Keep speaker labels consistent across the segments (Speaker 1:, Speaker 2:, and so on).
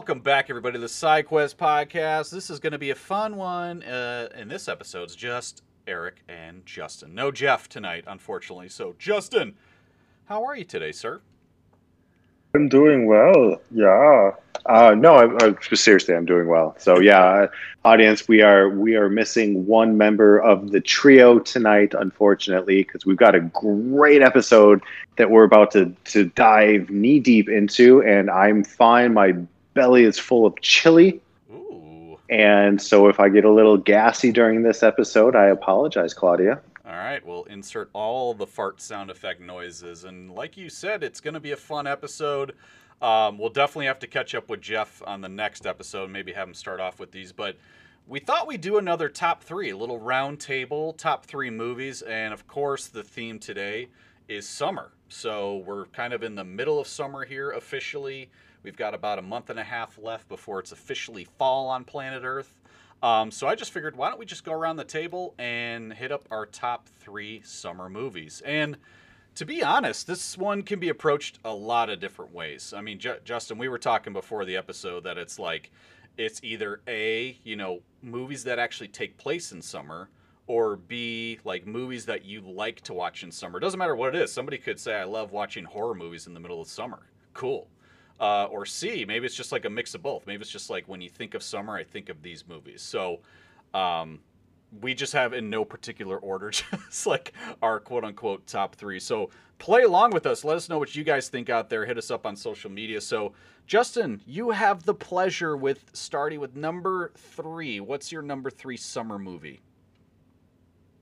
Speaker 1: Welcome back, everybody, to the SideQuest podcast. This is going to be a fun one. Uh, and this episode's just Eric and Justin. No Jeff tonight, unfortunately. So, Justin, how are you today, sir?
Speaker 2: I'm doing well. Yeah. Uh, no, I, I, seriously, I'm doing well. So yeah, audience, we are we are missing one member of the trio tonight, unfortunately, because we've got a great episode that we're about to to dive knee deep into, and I'm fine. My belly is full of chili.
Speaker 1: Ooh.
Speaker 2: And so if I get a little gassy during this episode, I apologize, Claudia.
Speaker 1: All right, we'll insert all the fart sound effect noises. And like you said, it's going to be a fun episode. Um, we'll definitely have to catch up with Jeff on the next episode, maybe have him start off with these. But we thought we'd do another top three, a little round table, top three movies. And of course, the theme today is summer. So we're kind of in the middle of summer here officially. We've got about a month and a half left before it's officially fall on planet Earth. Um, so I just figured, why don't we just go around the table and hit up our top three summer movies? And to be honest, this one can be approached a lot of different ways. I mean, J- Justin, we were talking before the episode that it's like, it's either A, you know, movies that actually take place in summer, or B, like movies that you like to watch in summer. It doesn't matter what it is. Somebody could say, I love watching horror movies in the middle of summer. Cool. Uh, or C, maybe it's just like a mix of both. Maybe it's just like when you think of summer, I think of these movies. So um, we just have in no particular order, just like our quote unquote top three. So play along with us. Let us know what you guys think out there. Hit us up on social media. So, Justin, you have the pleasure with starting with number three. What's your number three summer movie?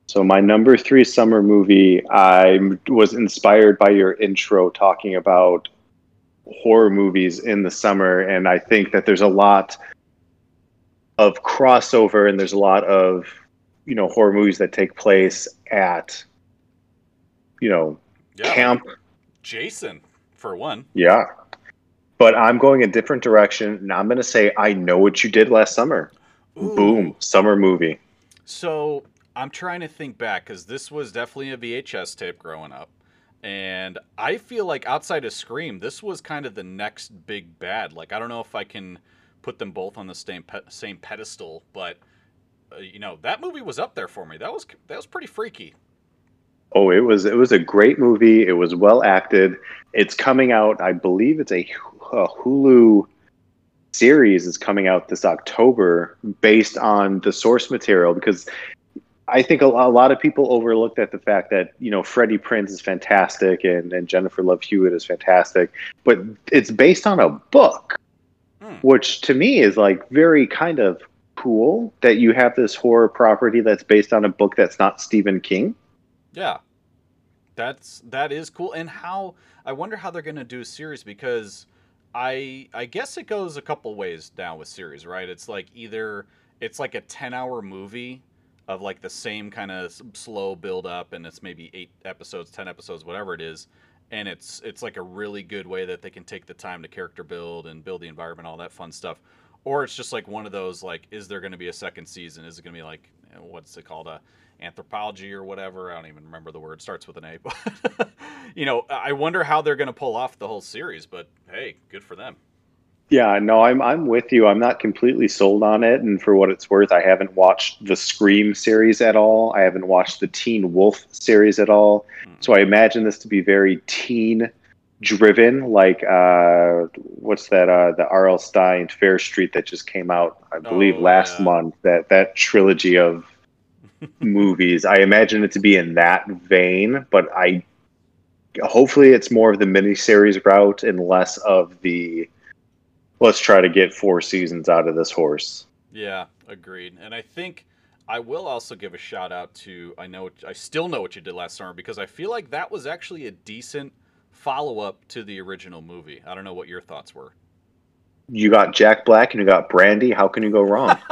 Speaker 2: So my number three summer movie, I was inspired by your intro talking about horror movies in the summer, and I think that there's a lot of crossover, and there's a lot of you know horror movies that take place at you know yeah, camp.
Speaker 1: Jason, for one.
Speaker 2: Yeah, but I'm going a different direction, and I'm going to say I know what you did last summer. Ooh. Boom, summer movie.
Speaker 1: So I'm trying to think back because this was definitely a VHS tape growing up. And I feel like outside of Scream, this was kind of the next big bad. Like I don't know if I can put them both on the same pe- same pedestal, but uh, you know that movie was up there for me. That was that was pretty freaky.
Speaker 2: Oh, it was it was a great movie. It was well acted. It's coming out, I believe it's a, a Hulu series is coming out this October based on the source material because I think a, a, lot of people overlooked at the fact that you know Freddie Prinze is fantastic and, and Jennifer Love Hewitt is fantastic, but it's based on a book, hmm. which to me is like very kind of cool that you have this horror property that's based on a book that's not Stephen King.
Speaker 1: Yeah, that's that is cool. And how I wonder how they're going to do a series because I I guess it goes a couple ways down with series, right? It's like either it's like a ten hour movie of like the same kind of slow build up and it's maybe eight episodes ten episodes whatever it is and it's it's like a really good way that they can take the time to character build and build the environment all that fun stuff. Or it's just like one of those like is there going to be a second season? Is it going to be like eh, what's it called a anthropology or whatever? I don't even remember the word. It starts with an a but you know i wonder how they're going to pull off the whole series but hey good for them
Speaker 2: yeah, no, I'm I'm with you. I'm not completely sold on it, and for what it's worth, I haven't watched the Scream series at all. I haven't watched the Teen Wolf series at all. Mm. So I imagine this to be very teen driven. Like uh, what's that? Uh, the R.L. Stine Fear Street that just came out, I believe, oh, last yeah. month. That that trilogy of movies. I imagine it to be in that vein, but I hopefully it's more of the miniseries route and less of the let's try to get four seasons out of this horse.
Speaker 1: Yeah, agreed. And I think I will also give a shout out to I know I still know what you did last summer because I feel like that was actually a decent follow up to the original movie. I don't know what your thoughts were.
Speaker 2: You got Jack Black and you got Brandy. How can you go wrong?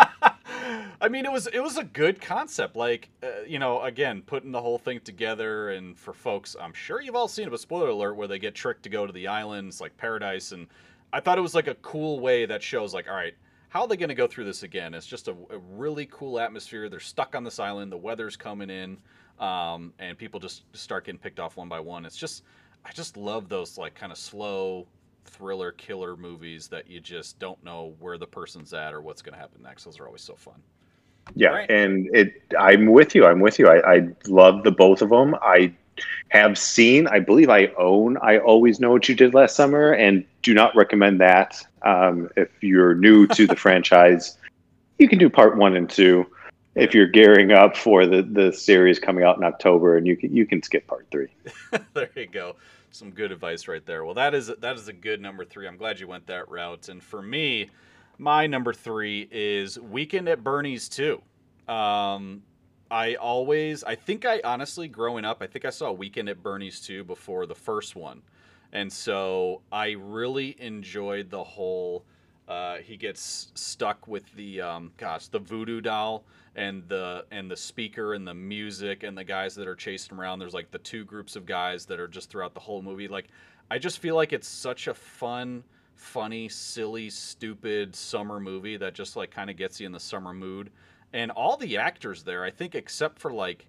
Speaker 1: I mean, it was it was a good concept. Like, uh, you know, again, putting the whole thing together, and for folks, I'm sure you've all seen it. But spoiler alert, where they get tricked to go to the islands like paradise, and I thought it was like a cool way that shows like, all right, how are they going to go through this again? It's just a, a, really cool atmosphere. They're stuck on this island. The weather's coming in, um, and people just start getting picked off one by one. It's just, I just love those like kind of slow thriller killer movies that you just don't know where the person's at or what's going to happen next. Those are always so fun.
Speaker 2: Yeah, right. and it. I'm with you. I'm with you. I, I love the both of them. I have seen. I believe I own. I always know what you did last summer, and do not recommend that. Um, if you're new to the franchise, you can do part one and two. If you're gearing up for the the series coming out in October, and you can you can skip part three.
Speaker 1: there you go. Some good advice right there. Well, that is that is a good number three. I'm glad you went that route. And for me, my number three is Weekend at Bernie's too. Um, I always, I think I honestly, growing up, I think I saw Weekend at Bernie's too before the first one. And so I really enjoyed the whole. Uh, he gets stuck with the um, gosh, the voodoo doll and the and the speaker and the music and the guys that are chasing around. There's like the two groups of guys that are just throughout the whole movie. Like, I just feel like it's such a fun, funny, silly, stupid summer movie that just like kind of gets you in the summer mood and all the actors there, I think, except for like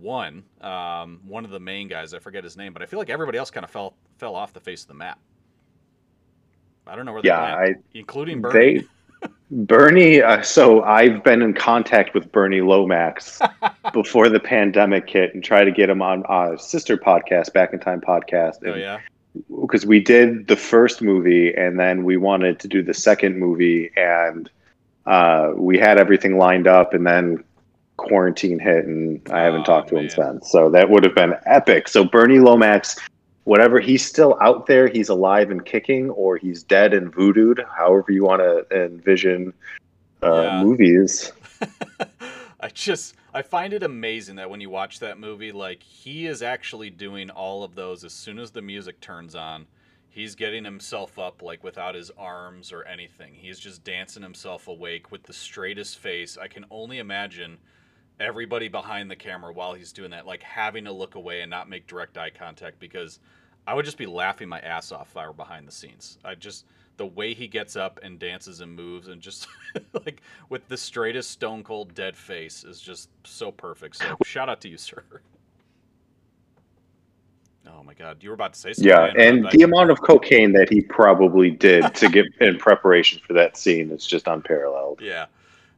Speaker 1: one, um, one of the main guys, I forget his name, but I feel like everybody else kind of fell fell off the face of the map. I don't know where
Speaker 2: yeah,
Speaker 1: I, including Bernie.
Speaker 2: They, Bernie, uh, so I've been in contact with Bernie Lomax before the pandemic hit and try to get him on our sister podcast, Back in Time podcast.
Speaker 1: oh yeah,
Speaker 2: because we did the first movie and then we wanted to do the second movie and uh, we had everything lined up, and then quarantine hit, and I haven't oh, talked to man. him since. So that would have been epic. So Bernie Lomax, whatever he's still out there, he's alive and kicking, or he's dead and voodooed, however you want to envision uh, yeah. movies.
Speaker 1: I just I find it amazing that when you watch that movie, like he is actually doing all of those as soon as the music turns on He's getting himself up like without his arms or anything. He's just dancing himself awake with the straightest face. I can only imagine everybody behind the camera while he's doing that, like having to look away and not make direct eye contact because I would just be laughing my ass off if I were behind the scenes. I just the way he gets up and dances and moves and just like with the straightest stone cold dead face is just so perfect. So shout out to you, sir. Oh my God, you were about to say something.
Speaker 2: Yeah, and the amount of cocaine that he probably did to get in preparation for that scene is just unparalleled.
Speaker 1: Yeah,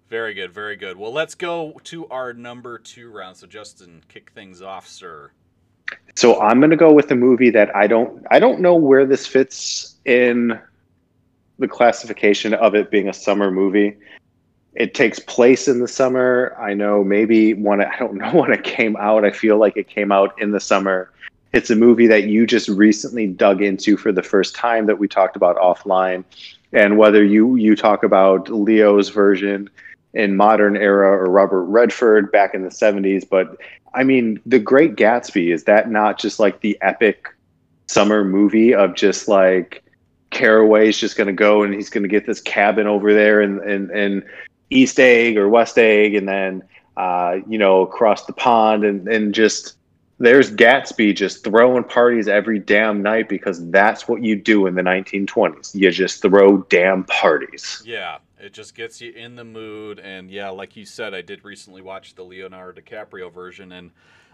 Speaker 1: very good, very good. Well, let's go to our number two round. So, Justin, kick things off, sir.
Speaker 2: So I'm going to go with a movie that I don't I don't know where this fits in the classification of it being a summer movie. It takes place in the summer. I know maybe when it, I don't know when it came out. I feel like it came out in the summer it's a movie that you just recently dug into for the first time that we talked about offline. And whether you you talk about Leo's version in modern era or Robert Redford back in the 70s, but I mean, The Great Gatsby is that not just like the epic summer movie of just like Carraway's just going to go and he's going to get this cabin over there in, in, in East Egg or West Egg and then, uh, you know, across the pond and, and just there's Gatsby just throwing parties every damn night because that's what you do in the 1920s. You just throw damn parties.
Speaker 1: Yeah, it just gets you in the mood. And yeah, like you said, I did recently watch the Leonardo DiCaprio version, and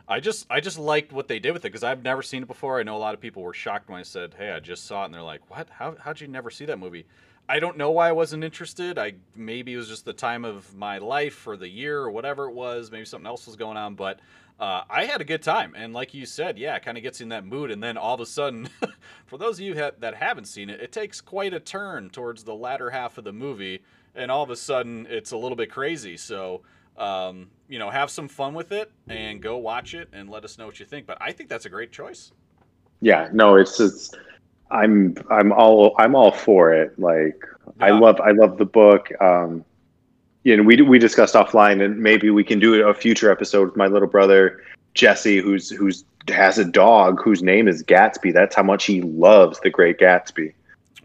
Speaker 1: I just I just liked what they did with it because I've never seen it before. I know a lot of people were shocked when I said, "Hey, I just saw it," and they're like, "What? How how'd you never see that movie?" I don't know why I wasn't interested. I maybe it was just the time of my life or the year or whatever it was. Maybe something else was going on, but uh, I had a good time. And like you said, yeah, it kind of gets in that mood. And then all of a sudden, for those of you ha- that haven't seen it, it takes quite a turn towards the latter half of the movie. And all of a sudden, it's a little bit crazy. So, um, you know, have some fun with it and go watch it and let us know what you think. But I think that's a great choice.
Speaker 2: Yeah, no, it's it's I'm I'm all I'm all for it. Like yeah. I love I love the book. Um, you know, we we discussed offline, and maybe we can do a future episode with my little brother Jesse, who's who's has a dog whose name is Gatsby. That's how much he loves the Great Gatsby.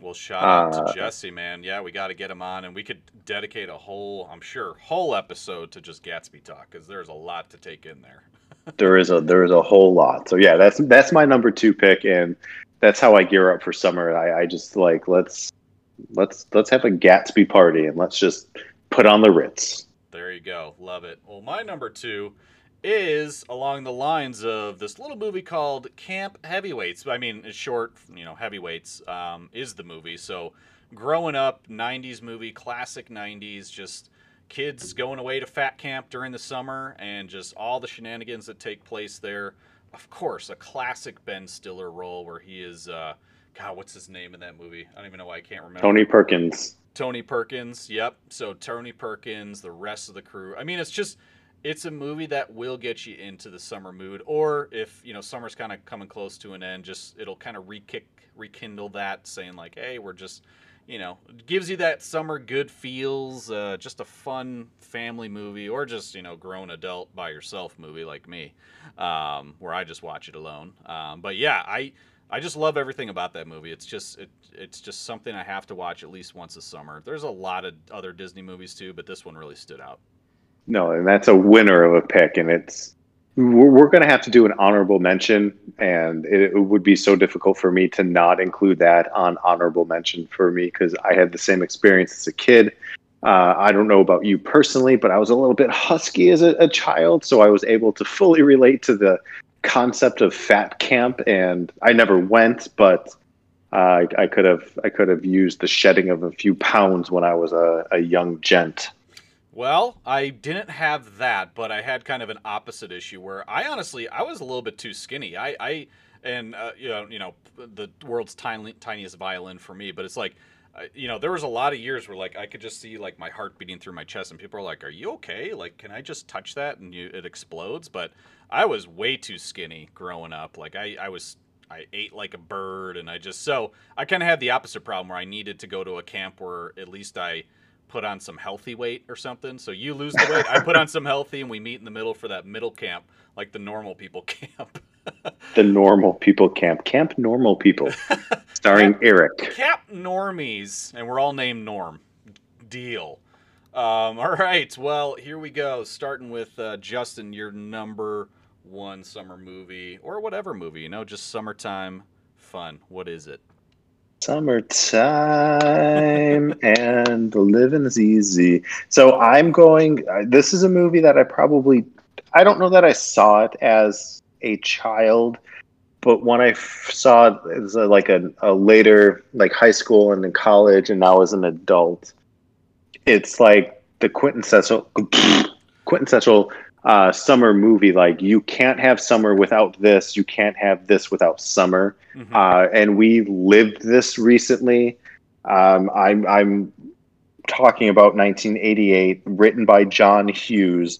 Speaker 1: Well, shout out uh, to Jesse, man. Yeah, we got to get him on, and we could dedicate a whole, I'm sure, whole episode to just Gatsby talk because there's a lot to take in there.
Speaker 2: there is a there is a whole lot. So yeah, that's that's my number two pick, and that's how I gear up for summer. I, I just like let's let's let's have a Gatsby party and let's just put on the Ritz.
Speaker 1: There you go. Love it. Well, my number two is along the lines of this little movie called Camp Heavyweights. I mean, it's short, you know, Heavyweights um, is the movie. So, growing up, 90s movie, classic 90s, just kids going away to fat camp during the summer and just all the shenanigans that take place there. Of course, a classic Ben Stiller role where he is, uh, God, what's his name in that movie? I don't even know why I can't remember.
Speaker 2: Tony Perkins.
Speaker 1: Tony Perkins. Yep. So Tony Perkins, the rest of the crew. I mean, it's just it's a movie that will get you into the summer mood or if you know summer's kind of coming close to an end just it'll kind of re-kick rekindle that saying like hey we're just you know gives you that summer good feels uh, just a fun family movie or just you know grown adult by yourself movie like me um, where i just watch it alone. Um, but yeah i i just love everything about that movie. It's just it, it's just something i have to watch at least once a summer. There's a lot of other disney movies too but this one really stood out.
Speaker 2: No, and that's a winner of a pick, and it's we're, we're going to have to do an honorable mention, and it, it, would be so difficult for me to not include that on honorable mention for me because I had the same experience as a kid. Uh, I don't know about you personally, but I was a little bit husky as a, a child, so I was able to fully relate to the concept of fat camp, and I never went, but uh, I, I, could have I could have used the shedding of a few pounds when I was a, a young gent.
Speaker 1: Well, I didn't have that, but I had kind of an opposite issue where I honestly I was a little bit too skinny. I, I and uh, you know you know the world's tiny, tiniest violin for me, but it's like uh, you know there was a lot of years where like I could just see like my heart beating through my chest, and people are like, "Are you okay? Like, can I just touch that and you it explodes?" But I was way too skinny growing up. Like I I was I ate like a bird, and I just so I kind of had the opposite problem where I needed to go to a camp where at least I put on some healthy weight or something. So you lose the weight, I put on some healthy, and we meet in the middle for that middle camp, like the normal people camp.
Speaker 2: the normal people camp, Camp Normal People, starring camp, Eric.
Speaker 1: Camp Normies, and we're all named Norm. Deal. Um, all right, well, here we go. Starting with uh, Justin, your number one summer movie, or whatever movie, you know, just summertime fun. What is it?
Speaker 2: Summertime and the living is easy. So I'm going. Uh, this is a movie that I probably. I don't know that I saw it as a child, but when I f- saw it as a, like a, a later, like high school and in college, and now as an adult, it's like the quintessential quintessential uh, summer movie. Like you can't have summer without this. You can't have this without summer. Mm-hmm. Uh, and we lived this recently. Um, I'm, I'm talking about 1988, written by John Hughes,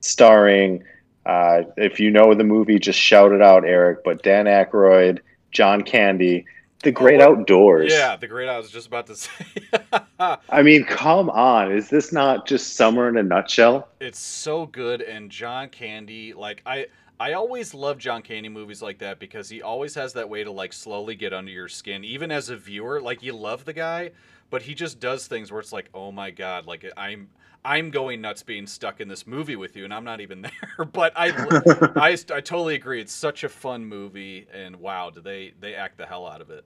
Speaker 2: starring. Uh, if you know the movie, just shout it out, Eric. But Dan Aykroyd, John Candy, the Great oh, Outdoors.
Speaker 1: Yeah, The Great. I was just about to say.
Speaker 2: I mean, come on. Is this not just summer in a nutshell?
Speaker 1: It's so good, and John Candy, like I. I always love John Candy movies like that because he always has that way to like slowly get under your skin, even as a viewer. Like you love the guy, but he just does things where it's like, oh my god, like I'm I'm going nuts being stuck in this movie with you, and I'm not even there. but I, I, I totally agree. It's such a fun movie, and wow, do they they act the hell out of it?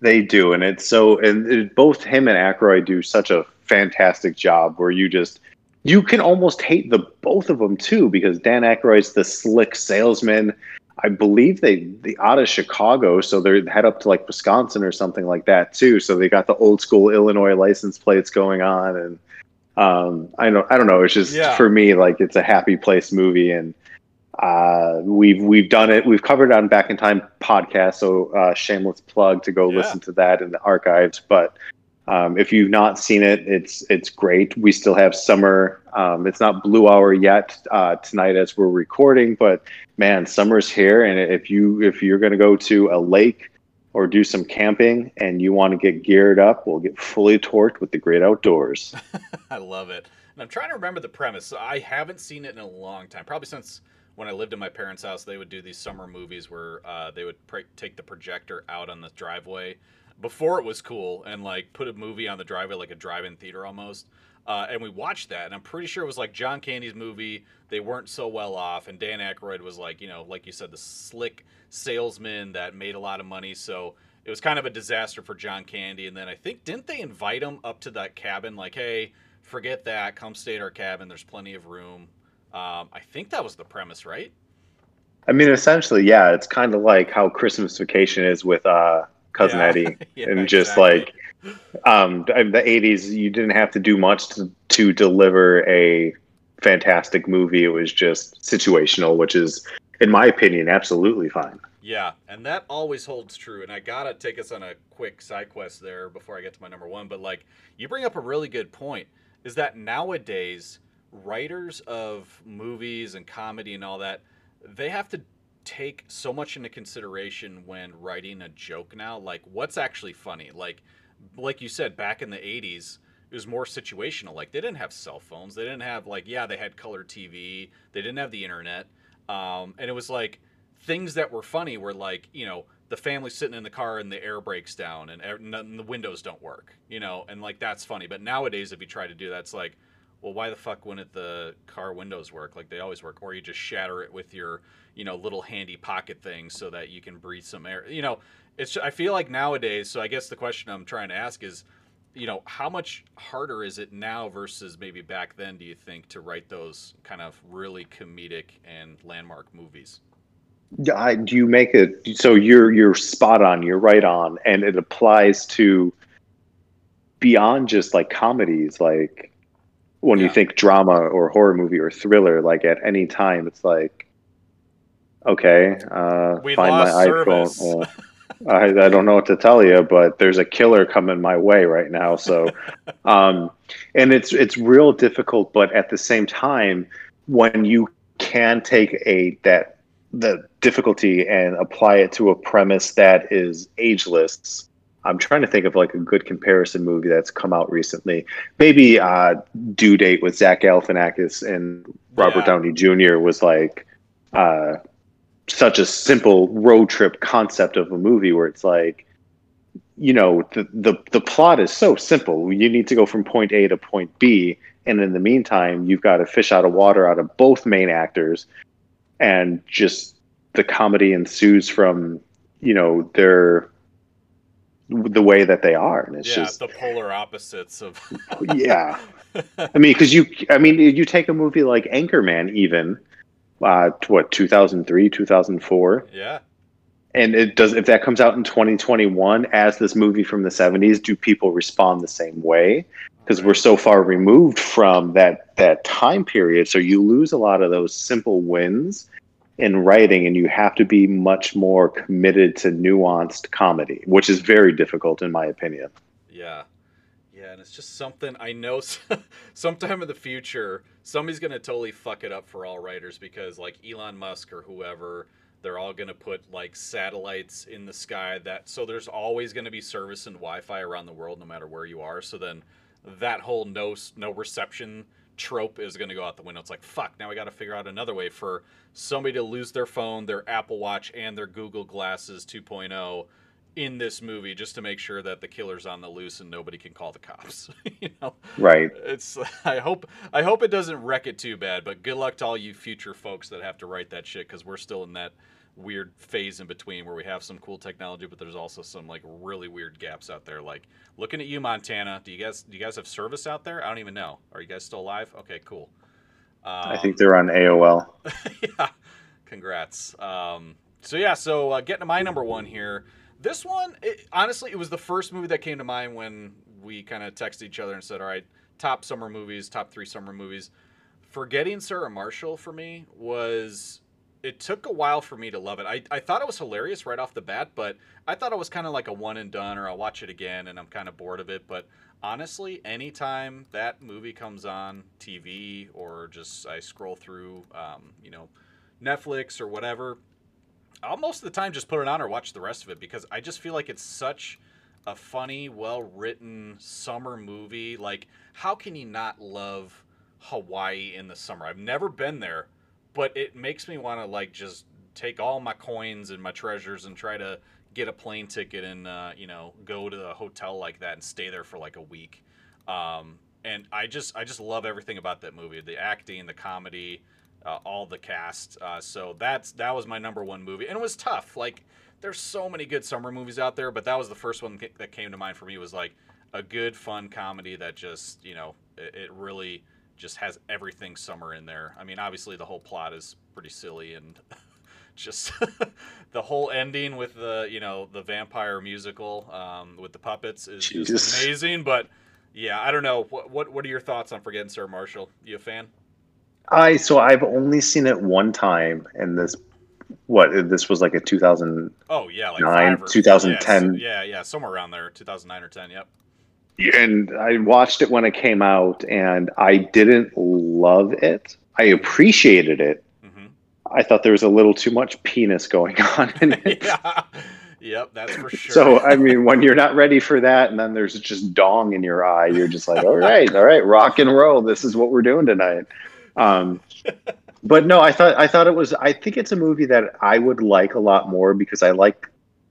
Speaker 2: They do, and it's so and it, both him and Aykroyd do such a fantastic job where you just you can almost hate the both of them too because Dan Aykroyd's the slick salesman. I believe they they out of Chicago, so they're head up to like Wisconsin or something like that too. So they got the old school Illinois license plates going on, and um, I don't I don't know. It's just yeah. for me like it's a happy place movie, and uh, we've we've done it. We've covered it on Back in Time podcast, so uh, shameless plug to go yeah. listen to that in the archives. But um, if you've not seen it, it's it's great. We still have summer. Um, it's not blue hour yet uh, tonight as we're recording, but man, summer's here. And if you if you're going to go to a lake or do some camping and you want to get geared up, we'll get fully torqued with the great outdoors.
Speaker 1: I love it. And I'm trying to remember the premise. I haven't seen it in a long time, probably since when I lived in my parents' house, they would do these summer movies where uh, they would take the projector out on the driveway before it was cool and like put a movie on the driveway like a drive-in theater almost. Uh, and we watched that, and I'm pretty sure it was like John Candy's movie. They weren't so well off, and Dan Aykroyd was like, you know, like you said, the slick salesman that made a lot of money. So it was kind of a disaster for John Candy. And then I think didn't they invite him up to that cabin? Like, hey, forget that, come stay at our cabin. There's plenty of room Um, I think that was the premise, right?
Speaker 2: I mean, essentially, yeah, it's kind of like how Christmas Vacation is with uh, Cousin
Speaker 1: Yeah.
Speaker 2: Eddie,
Speaker 1: Yeah,
Speaker 2: and just
Speaker 1: exactly.
Speaker 2: like um, in the '80s, you didn't have to do much to, to deliver a fantastic movie. It was just situational, which is, in my opinion, absolutely fine.
Speaker 1: Yeah, and that always holds true. And I gotta take us on a quick side quest there before I get to my number one. But like, you bring up a really good point. Is that nowadays writers of movies and comedy and all that, they have to take so much into consideration when writing a joke now. Like, what's actually funny? Like, like you said, back in the '80s, it was more situational. Like, they didn't have cell phones. They didn't have like, yeah, they had color TV. They didn't have the internet. Um, and it was like things that were funny were like you know the family sitting in the car and the air breaks down and, and the windows don't work you know and like that's funny but nowadays if you try to do that it's like well why the fuck wouldn't the car windows work? Like they always work. Or you just shatter it with your you know little handy pocket thing so that you can breathe some air. You know it's i feel like nowadays so i guess the question i'm trying to ask is you know how much harder is it now versus maybe back then do you think to write those kind of really comedic and landmark movies?
Speaker 2: I, do you make it so you're you're spot on you're right on and it applies to beyond just like comedies like when you think drama or horror movie or thriller like at any time it's like okay uh
Speaker 1: We
Speaker 2: find my
Speaker 1: service.
Speaker 2: iphone Uh, I, I don't know what to tell you but there's a killer coming my way right now so um and it's it's real difficult but at the same time when you can take a that the difficulty and apply it to a premise that is ageless i'm trying to think of like a good comparison movie that's come out recently maybe uh due date with zach galifianakis and robert
Speaker 1: Yeah.
Speaker 2: downey jr was like uh such a simple road trip concept of a movie where it's like you know the, the the plot is so simple you need to go from point a to point b and in the meantime you've got to fish out of water out of both main actors and just the comedy ensues from you know their the way that they are and it's
Speaker 1: yeah,
Speaker 2: just
Speaker 1: the polar opposites of.
Speaker 2: yeah. I mean because you i mean you take a movie like anchorman even uh what 2003 2004
Speaker 1: yeah,
Speaker 2: and it does if that comes out in 2021 as this movie from the 70s do people respond the same way? Because we're so far removed from that that time period. So you lose a lot of those simple wins in writing and you have to be much more committed to nuanced comedy which is very difficult in my opinion
Speaker 1: yeah, yeah, and it's just something I know. sometime in the future, somebody's gonna totally fuck it up for all writers because, like Elon Musk or whoever, they're all gonna put like satellites in the sky. That so there's always gonna be service and Wi-Fi around the world, no matter where you are. So then, that whole no no reception trope is going to go out the window. It's like, fuck, now we got to figure out another way for somebody to lose their phone, their Apple Watch, and their Google Glasses 2.0 in this movie just to make sure that the killer's on the loose and nobody can call the cops. you know,
Speaker 2: right
Speaker 1: it's I hope I hope it doesn't wreck it too bad, but good luck to all you future folks that have to write that shit because we're still in that weird phase in between where we have some cool technology, but there's also some like really weird gaps out there. Like looking at you, Montana. Do you guys do you guys have service out there? I don't even know. Are you guys still alive? Okay, cool. Um,
Speaker 2: i think they're on aol
Speaker 1: yeah, congrats. Um, so yeah, so uh, getting to my number one here. This one, it, honestly, it was the first movie that came to mind when we kind of texted each other and said, "All right, top summer movies, top three summer movies." Forgetting Sarah Marshall for me was. It took a while for me to love it. I, I thought it was hilarious right off the bat, but I thought it was kind of like a one and done, or I'll watch it again and I'm kind of bored of it. But honestly, anytime that movie comes on TV or just I scroll through, um, you know, Netflix or whatever, I'll most of the time just put it on or watch the rest of it because I just feel like it's such a funny, well written summer movie. Like, how can you not love Hawaii in the summer? I've never been there, but it makes me want to like just take all my coins and my treasures and try to get a plane ticket and uh, you know go to a hotel like that and stay there for like a week. Um, and I just I just love everything about that movie. The acting, the comedy, uh, all the cast. Uh, so that's that was my number one movie, and it was tough. Like there's so many good summer movies out there, but that was the first one that came to mind for me. Was like a good, fun comedy that just you know it, it really just has everything summer in there. I mean, obviously the whole plot is pretty silly and just the whole ending with the you know the vampire musical um, with the puppets is amazing. But yeah, I don't know. What what what are your thoughts on Forgetting Sarah Marshall? You a fan?
Speaker 2: I so I've only seen it one time, and this what this was like a 2000
Speaker 1: Oh yeah, like
Speaker 2: Nine,
Speaker 1: five or,
Speaker 2: 2010.
Speaker 1: yes, yeah, yeah, somewhere around there, 2009 or 10. Yep.
Speaker 2: And I watched it when it came out, and I didn't love it. I appreciated it.
Speaker 1: hmm
Speaker 2: I thought there was a little too much penis going on in it.
Speaker 1: yeah. Yep, that's for sure.
Speaker 2: So I mean, when you're not ready for that, and then there's just dong in your eye, you're just like, all right, all right, rock and roll. This is what we're doing tonight. Um, but no, I thought I thought it was. I think it's a movie that I would like a lot more because I like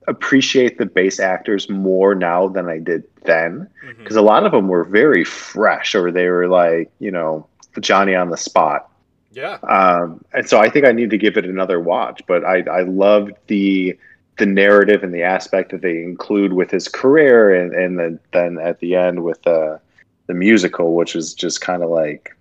Speaker 2: appreciate the base actors more now than I did then. Because a lot of them were very fresh, or they were like, you know, Johnny on the spot.
Speaker 1: yeah,
Speaker 2: Um, and so I think I need to give it another watch. But I I loved the the narrative and the aspect that they include with his career, and and then then at the end with the the musical, which is just kind of like,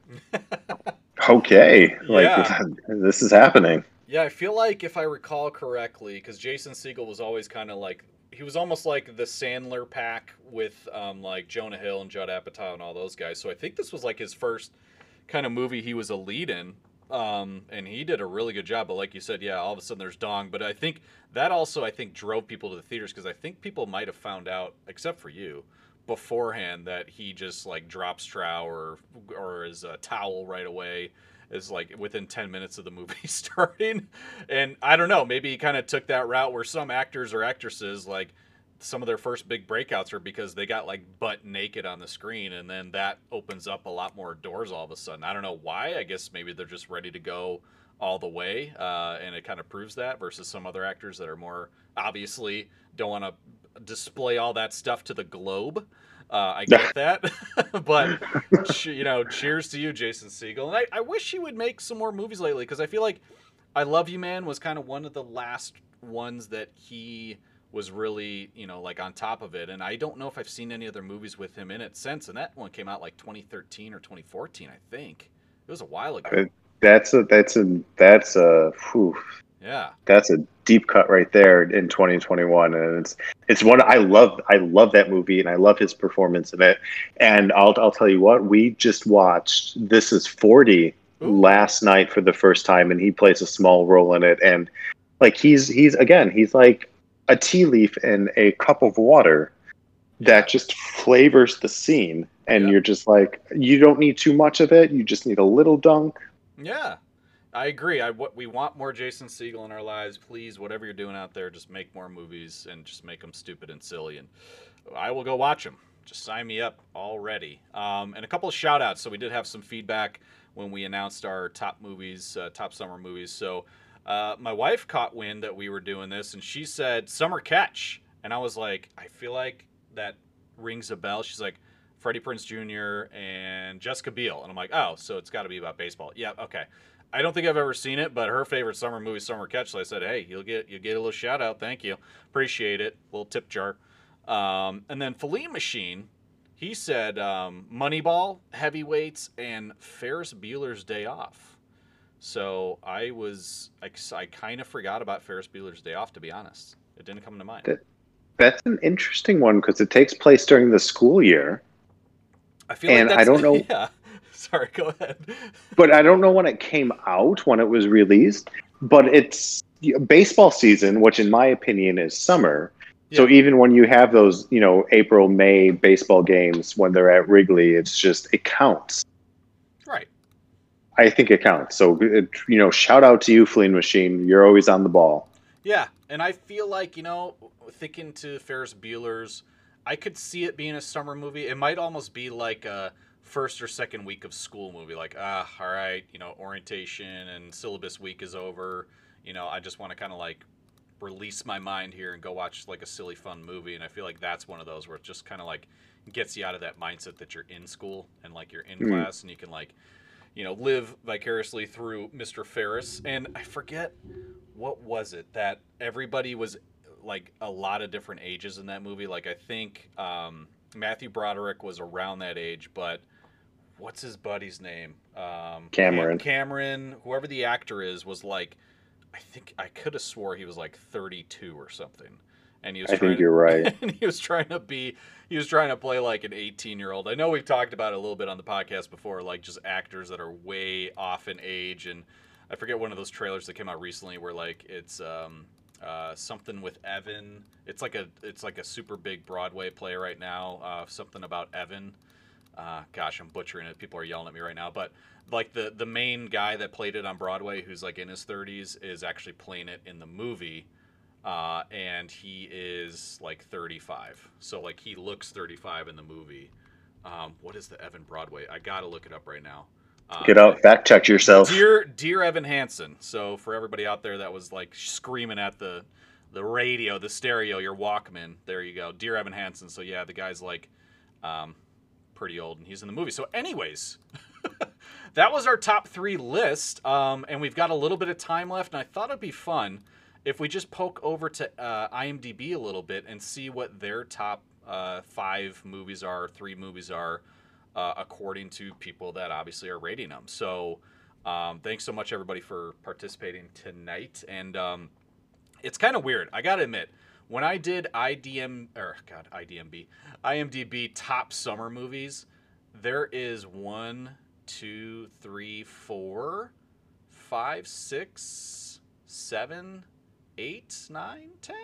Speaker 2: okay, like
Speaker 1: Yeah.
Speaker 2: this is happening.
Speaker 1: Yeah. I feel like if I recall correctly, because Jason Segel was always kind of like he was almost like the Sandler pack with um, like Jonah Hill and Judd Apatow and all those guys. So I think this was like his first kind of movie he was a lead in. Um, and he did a really good job. But like you said, yeah, all of a sudden there's Dong. But I think that also I think drove people to the theaters because I think people might have found out, except for you, beforehand that he just like drops trow or or his uh, towel right away is like within 10 minutes of the movie starting. And i don't know maybe he kind of took that route where some actors or actresses like some of their first big breakouts are because they got like butt naked on the screen and then that opens up a lot more doors all of a sudden. I don't know why i guess maybe they're just ready to go all the way uh, and it kind of proves that versus some other actors that are more obviously don't want to display all that stuff to the globe uh, I get that, but you know, cheers to you, Jason Segel. And I, I wish he would make some more movies lately because I feel like I Love You Man was kind of one of the last ones that he was really, you know, like on top of it. And I don't know if I've seen any other movies with him in it since. And that one came out like 2013 or 2014, I think. It was a while ago.
Speaker 2: That's a that's a that's a whew,
Speaker 1: Yeah.
Speaker 2: that's a deep cut right there in 2021 and it's it's one i love i love that movie and i love his performance in it and i'll, I'll tell you what we just watched this is 40
Speaker 1: Ooh.
Speaker 2: last night for the first time and he plays a small role in it and like he's he's again he's like a tea leaf in a cup of water that just flavors the scene and
Speaker 1: Yeah.
Speaker 2: you're just like you don't need too much of it you just need a little dunk
Speaker 1: Yeah, I agree. I what we want more Jason Segel in our lives. Please, whatever you're doing out there, just make more movies and just make them stupid and silly. And I will go watch them. Just sign me up already. Um, and a couple of shout outs. So we did have some feedback when we announced our top movies, uh, top summer movies. So uh, my wife caught wind that we were doing this, and she said "Summer Catch," and I was like, I feel like that rings a bell. She's like. Freddie Prinze Jr. and Jessica Biel. And I'm like, oh, so it's got to be about baseball. Yeah, okay. I don't think I've ever seen it, but her favorite summer movie, Summer Catch. So I said, hey, you'll get you'll get a little shout out. Thank you, appreciate it. Little tip jar. Um, and then Feline Machine, he said um, Moneyball, Heavyweights, and Ferris Bueller's Day Off. So I was I, I kind of forgot about Ferris Bueller's Day Off to be honest. It didn't come to mind.
Speaker 2: That- that's an interesting one because it takes place during the school year
Speaker 1: I feel
Speaker 2: and
Speaker 1: like
Speaker 2: I don't know-
Speaker 1: Yeah. Sorry, go ahead.
Speaker 2: but I don't know when it came out, when it was released. But it's baseball season, which in my opinion is summer. So even when you have those, you know, April, May baseball games when they're at Wrigley, it's just it counts.
Speaker 1: Right.
Speaker 2: I think it counts. So it, you know, shout out to you, Fleeing Machine. You're always on the ball.
Speaker 1: Yeah, and I feel like you know, thinking to Ferris Bueller's, I could see it being a summer movie. It might almost be like a first or second week of school movie. Like, ah, all right, you know, orientation and syllabus week is over. You know, I just want to kind of like release my mind here and go watch like a silly fun movie. And I feel like that's one of those where it just kind of like gets you out of that mindset that you're in school and like you're in
Speaker 2: Mm.
Speaker 1: class and you can like you know live vicariously through Mr. Ferris. And I forget what was it that everybody was like a lot of different ages in that movie. Like I think um, Matthew Broderick was around that age, but what's his buddy's name? Um,
Speaker 2: Cameron.
Speaker 1: Cameron, whoever the actor is, was like, I think I could have swore he was like 32 or something, and he was.
Speaker 2: I
Speaker 1: trying
Speaker 2: think you're right.
Speaker 1: and he was trying to be, he was trying to play like an 18 year old. I know we've talked about it a little bit on the podcast before, like just actors that are way off in age, and I forget one of those trailers that came out recently where like it's. Um, uh, something with Evan. It's like a it's like a super big Broadway play right now. Uh, something about Evan. Uh, gosh, I'm butchering it. People are yelling at me right now, but like the the main guy that played it on Broadway, who's like in his 30s, is actually playing it in the movie, uh, and he is like 35. So like he looks 35 in the movie. Um, what is the Evan Broadway? I gotta look it up right now. Uh,
Speaker 2: Get out, fact check yourself.
Speaker 1: Dear, dear Evan Hansen. So for everybody out there that was like screaming at the the radio, the stereo, your Walkman, there you go, dear Evan Hansen. So yeah, the guy's like um, pretty old, and he's in the movie. So, anyways, that was our top three list, um, and we've got a little bit of time left, and I thought it'd be fun if we just poke over to uh, IMDb a little bit and see what their top uh, five movies are, three movies are uh, according to people that obviously are rating them. So, um, thanks so much, everybody, for participating tonight. And um, it's kind of weird. I got to admit, when I did IDM, or God, IDMB, IMDb top summer movies, there is one, two, three, four, five, six, seven, eight, nine, ten,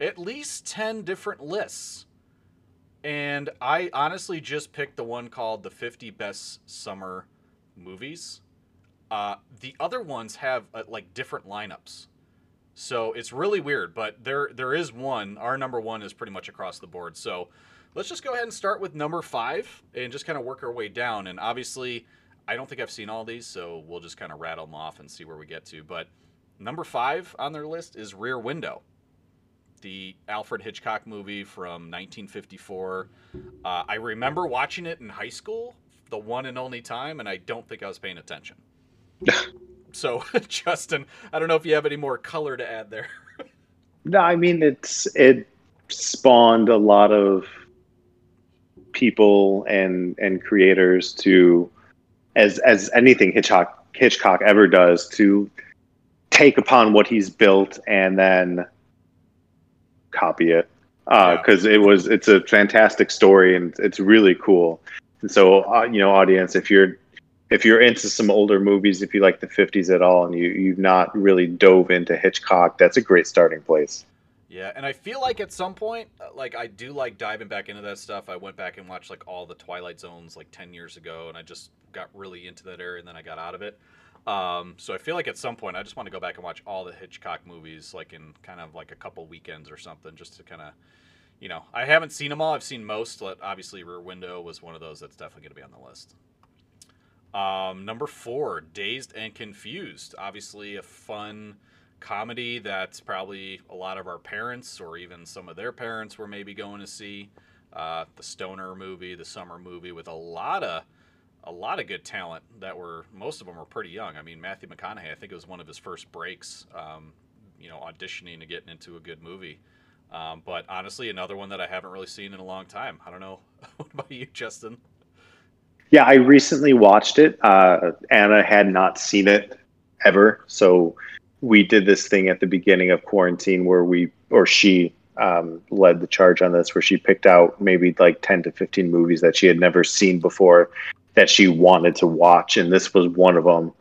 Speaker 1: at least 10 different lists. And I honestly just picked the one called the 50 best summer movies. Uh, the other ones have uh, like different lineups. So it's really weird, but there there is one. Our number one is pretty much across the board. So let's just go ahead and start with number five and just kind of work our way down. And obviously, I don't think I've seen all these, so we'll just kind of rattle them off and see where we get to. But number five on their list is Rear Window the Alfred Hitchcock movie from 1954. Uh, I remember watching it in high school, the one and only time, and I don't think I was paying attention. so, Justin, I don't know if you have any more color to add there.
Speaker 2: no, I mean it's it spawned a lot of people and and creators to as as anything Hitchcock Hitchcock ever does to take upon what he's built and then copy it because uh, yeah. it was it's a fantastic story and it's really cool. And so, uh, you know, audience, if you're if you're into some older movies, if you like the 50s at all, and you you've not really dove into Hitchcock, that's a great starting place.
Speaker 1: Yeah, and I feel like at some point, like I do like diving back into that stuff. I went back and watched like all the Twilight Zones like 10 years ago, and I just got really into that area, and then I got out of it. Um, so I feel like at some point I just want to go back and watch all the Hitchcock movies, like in kind of like a couple weekends or something, just to kind of, you know, I haven't seen them all. I've seen most. But obviously, Rear Window was one of those that's definitely going to be on the list. Um, number four, Dazed and Confused. Obviously, a fun comedy that's probably a lot of our parents or even some of their parents were maybe going to see. Uh, the stoner movie, the summer movie, with a lot of a lot of good talent that were most of them were pretty young. I mean, Matthew McConaughey, I think it was one of his first breaks, um, you know, auditioning to getting into a good movie. Um, but honestly, another one that I haven't really seen in a long time. I don't know. what about you, Justin?
Speaker 2: Yeah, I recently watched it. Uh, Anna had not seen it ever, so we did this thing at the beginning of quarantine where we or she um, led the charge on this, where she picked out maybe like ten to fifteen movies that she had never seen before, that she wanted to watch, and this was one of them.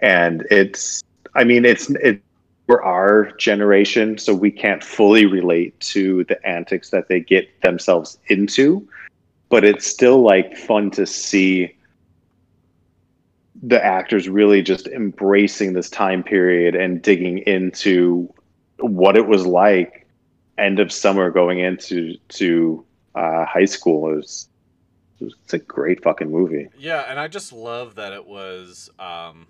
Speaker 2: And it's, I mean, it's it for our generation, so we can't fully relate to the antics that they get themselves into, but it's still like fun to see the actors really just embracing this time period and digging into what it was like end of summer going into to uh, high school. It was it's a great fucking movie.
Speaker 1: Yeah, and I just love that it was, um,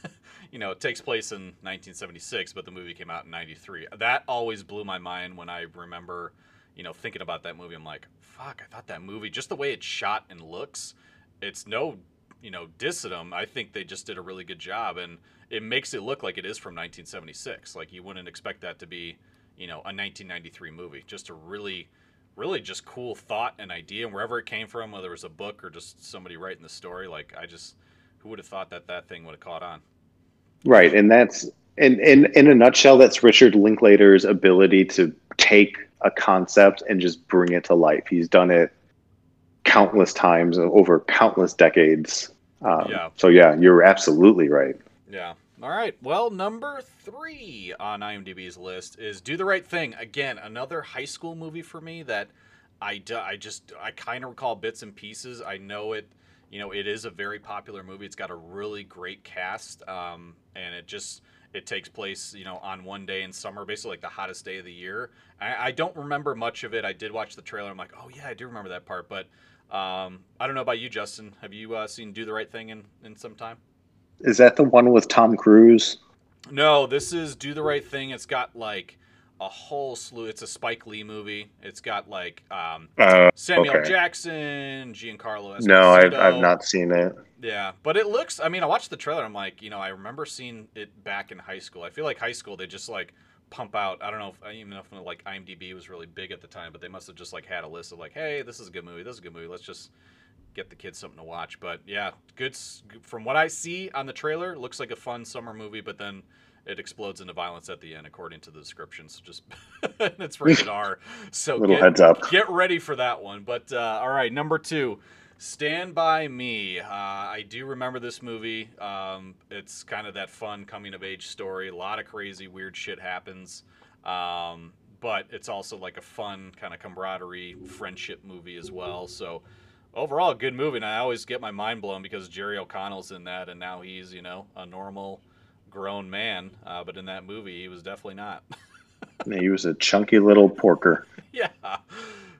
Speaker 1: you know, it takes place in 1976, but the movie came out in '93. That always blew my mind when I remember, you know, thinking about that movie. I'm like, fuck, I thought that movie, just the way it's shot and looks, it's no, you know, diss at them. I think they just did a really good job, and it makes it look like it is from 1976. Like you wouldn't expect that to be, you know, a 1993 movie. Just a really really just cool thought and idea, and wherever it came from, whether it was a book or just somebody writing the story, like I just who would have thought that that thing would have caught on?
Speaker 2: Right, and that's in in in a nutshell, that's Richard Linklater's ability to take a concept and just bring it to life. He's done it countless times over countless decades. Um,
Speaker 1: Yeah.
Speaker 2: So yeah, you're absolutely right.
Speaker 1: Yeah. All right. Well, number three on IMDb's list is Do the Right Thing. Again, another high school movie for me that I, d- I just I kind of recall bits and pieces. I know it. You know, it is a very popular movie. It's got a really great cast, um, and it just it takes place you know on one day in summer, basically like the hottest day of the year. I, I don't remember much of it. I did watch the trailer. I'm like, oh yeah, I do remember that part. But um, I don't know about you, Justin. Have you uh, seen Do the Right Thing in in some time?
Speaker 2: Is that the one with Tom Cruise?
Speaker 1: No, this is Do the Right Thing. It's got like a whole slew. It's a Spike Lee movie. It's got like um,
Speaker 2: Uh,
Speaker 1: Samuel
Speaker 2: Okay.
Speaker 1: Jackson, Giancarlo Esposito.
Speaker 2: no, I've I've not seen it.
Speaker 1: Yeah, but it looks. I mean, I watched the trailer. I'm like, you know, I remember seeing it back in high school. I feel like high school they just like pump out. I don't know if I even know if like IMDb was really big at the time, but they must have just like had a list of like, hey, this is a good movie. This is a good movie. Let's just get the kids something to watch. But yeah, good. From what I see on the trailer, it looks like a fun summer movie. But then it explodes into violence at the end, according to the description. So Just it's rated R. So
Speaker 2: Little
Speaker 1: get,
Speaker 2: heads up.
Speaker 1: get ready for that one. But uh, all right, number two, Stand by Me. Uh, I do remember this movie. Um, it's kind of that fun coming of age story. A lot of crazy, weird shit happens. Um, but it's also like a fun kind of camaraderie, friendship movie as well. So overall, a good movie. And I always get my mind blown because Jerry O'Connell's in that, and now he's you know a normal grown man. Uh, but in that movie, he was definitely not.
Speaker 2: He was a chunky little porker.
Speaker 1: yeah.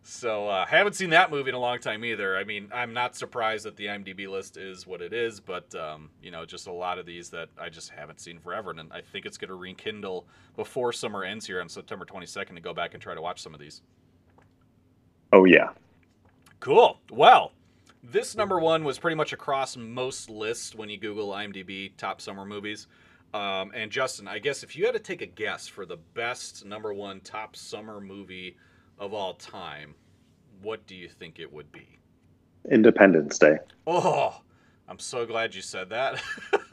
Speaker 1: So uh, haven't seen that movie in a long time either. I mean, I'm not surprised that the IMDb list is what it is, but um, you know, just a lot of these that I just haven't seen forever, and I think it's going to rekindle before summer ends here on September 22nd to go back and try to watch some of these.
Speaker 2: Oh yeah.
Speaker 1: Cool. Well, this number one was pretty much across most lists when you Google IMDb top summer movies. Um, and Justin, I guess if you had to take a guess for the best number one top summer movie of all time, what do you think it would be?
Speaker 2: Independence Day.
Speaker 1: Oh, I'm so glad you said that.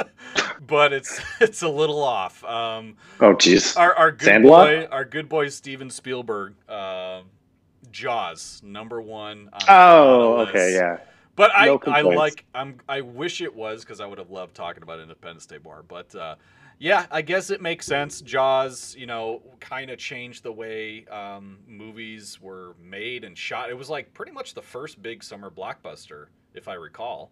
Speaker 1: but it's it's a little off. Um,
Speaker 2: Oh jeez.
Speaker 1: our our good
Speaker 2: Sandlot?
Speaker 1: boy, our good boy Steven Spielberg, um Jaws, number one. On,
Speaker 2: Oh,
Speaker 1: on
Speaker 2: okay, yeah.
Speaker 1: But I,
Speaker 2: No
Speaker 1: I like I'm I wish it was because I would have loved talking about Independence Day more. But uh, yeah, I guess it makes sense. Jaws, you know, kind of changed the way um, movies were made and shot. It was like pretty much the first big summer blockbuster, if I recall.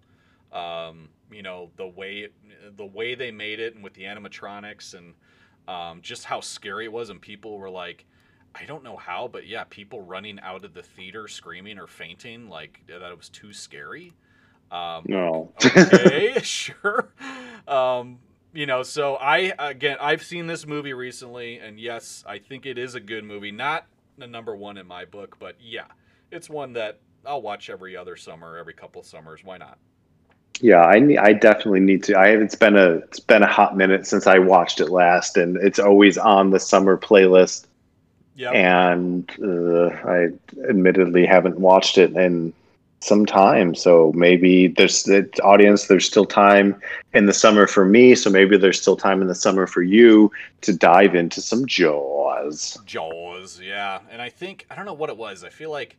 Speaker 1: Um, you know, the way the way they made it and with the animatronics and um, just how scary it was, and people were like. I don't know how, but yeah, people running out of the theater screaming or fainting, like that it was too scary. Um,
Speaker 2: No.
Speaker 1: okay, sure. Um, you know, so I again, I've seen this movie recently, and yes, I think it is a good movie. Not the number one in my book, but yeah, it's one that I'll watch every other summer, every couple of summers. Why not?
Speaker 2: Yeah, I I definitely need to. I it's been a it's been a hot minute since I watched it last, and it's always on the summer playlist.
Speaker 1: Yeah,
Speaker 2: And uh, I admittedly haven't watched it in some time, so maybe there's the audience. There's still time in the summer for me, so maybe there's still time in the summer for you to dive into some Jaws.
Speaker 1: Jaws, yeah. And I think I don't know what it was. I feel like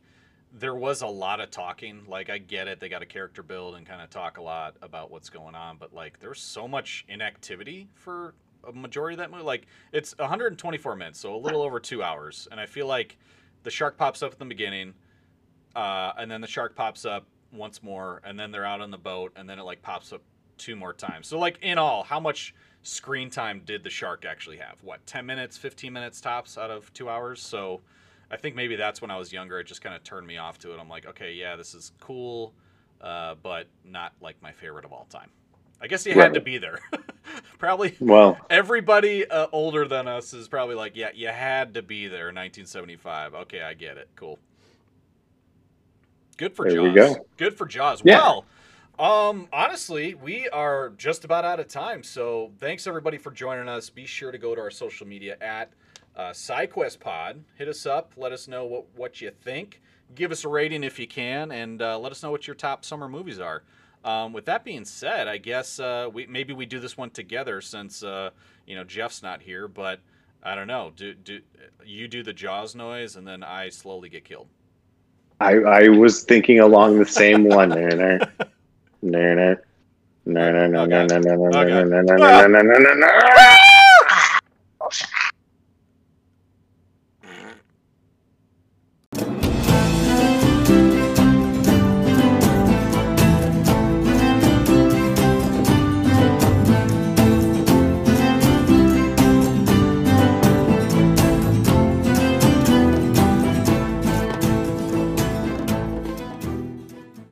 Speaker 1: there was a lot of talking. Like I get it, they got a character build and kind of talk a lot about what's going on, but like there's so much inactivity for a majority of that movie. Like it's 124 minutes, so a little over two hours, and I feel like the shark pops up at the beginning, uh, and then the shark pops up once more, and then they're out on the boat, and then it like pops up two more times. So like in all, how much screen time did the shark actually have? What, 10 minutes, 15 minutes tops out of 2 hours? So I think maybe that's when I was younger it just kind of turned me off to it. I'm like, "Okay, yeah, this is cool, uh, but not like my favorite of all time." I guess you had to be there. probably
Speaker 2: Well,
Speaker 1: everybody uh, older than us is probably like, "Yeah, you had to be there in 1975." Okay, I get it. Cool. Good for
Speaker 2: There
Speaker 1: Jaws.
Speaker 2: go.
Speaker 1: Good for Jaws.
Speaker 2: Yeah.
Speaker 1: Well, um, honestly, we are just about out of time. So thanks everybody for joining us. Be sure to go to our social media at uh, SideQuest Pod. Hit us up. Let us know what, what you think. Give us a rating if you can, and uh, let us know what your top summer movies are. Um, with that being said, I guess uh, we maybe we do this one together since uh, you know Jeff's not here. But I don't know. Do do you do the Jaws noise, and then I slowly get killed.
Speaker 2: I I was thinking along the same one. There, there, there, there. No, no, no, no, no, no, no, no, no, no, no, no, no, no, no.